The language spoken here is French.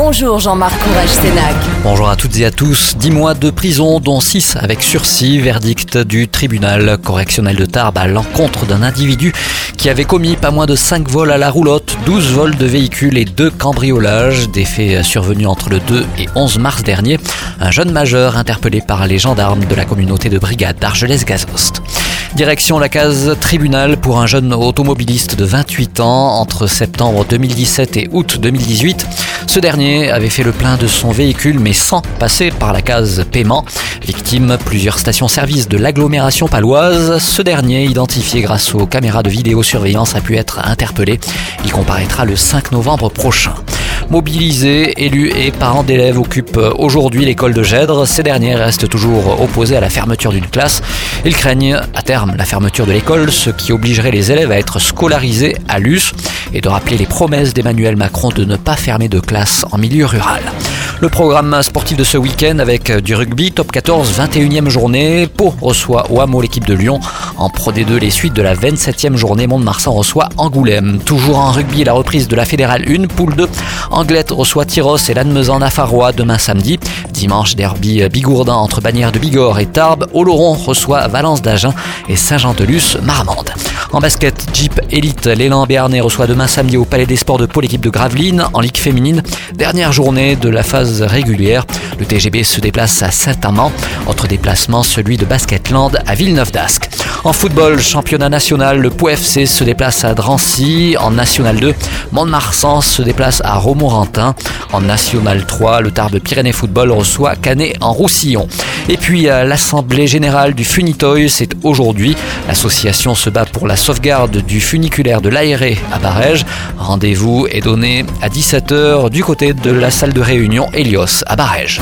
Bonjour Jean-Marc Courage Sénac. Bonjour à toutes et à tous. 10 mois de prison, dont 6 avec sursis. Verdict du tribunal correctionnel de Tarbes à l'encontre d'un individu qui avait commis pas moins de 5 vols à la roulotte, 12 vols de véhicules et 2 cambriolages. Des faits survenus entre le 2 et 11 mars dernier. Un jeune majeur interpellé par les gendarmes de la communauté de brigade d'Argelès-Gazost. Direction la case tribunal pour un jeune automobiliste de 28 ans entre septembre 2017 et août 2018. Ce dernier avait fait le plein de son véhicule mais sans passer par la case paiement. Victime, plusieurs stations-service de l'agglomération paloise. Ce dernier, identifié grâce aux caméras de vidéosurveillance, a pu être interpellé. Il comparaîtra le 5 novembre prochain. Mobilisés, élus et parents d'élèves occupent aujourd'hui l'école de Gèdre. Ces derniers restent toujours opposés à la fermeture d'une classe. Ils craignent à terme la fermeture de l'école, ce qui obligerait les élèves à être scolarisés à l'US et de rappeler les promesses d'Emmanuel Macron de ne pas fermer de classe en milieu rural. Le programme sportif de ce week-end avec du rugby, top 14, 21e journée. Pau reçoit au l'équipe de Lyon. En Pro D2, les suites de la 27e journée, Mont-de-Marsan reçoit Angoulême. Toujours en rugby, la reprise de la Fédérale 1, poule 2. Anglette reçoit Tyros et Lannemezan Nafarois demain samedi. Dimanche, derby Bigourdin entre Bagnères de Bigorre et Tarbes. Oloron reçoit Valence d'Agen et Saint-Jean-de-Luz, Marmande. En basket, Jeep Elite, l'élan béarnais reçoit demain samedi au Palais des Sports de Pau l'équipe de Gravelines en Ligue féminine. Dernière journée de la phase régulière. Le TGB se déplace à Saint-Amand. Autre déplacement, celui de Basketland à Villeneuve d'Ascq. En football, championnat national, le Pau FC se déplace à Drancy. En National 2, Mont-de-Marsan se déplace à Romorantin. En National 3, le Tarbes Pyrénées Football reçoit Canet en Roussillon. Et puis l'Assemblée Générale du Funitoy, c'est aujourd'hui. L'association se bat pour la sauvegarde du funiculaire de l'Aéré à Barège. Rendez-vous est donné à 17h du côté de la salle de réunion Helios à Barège.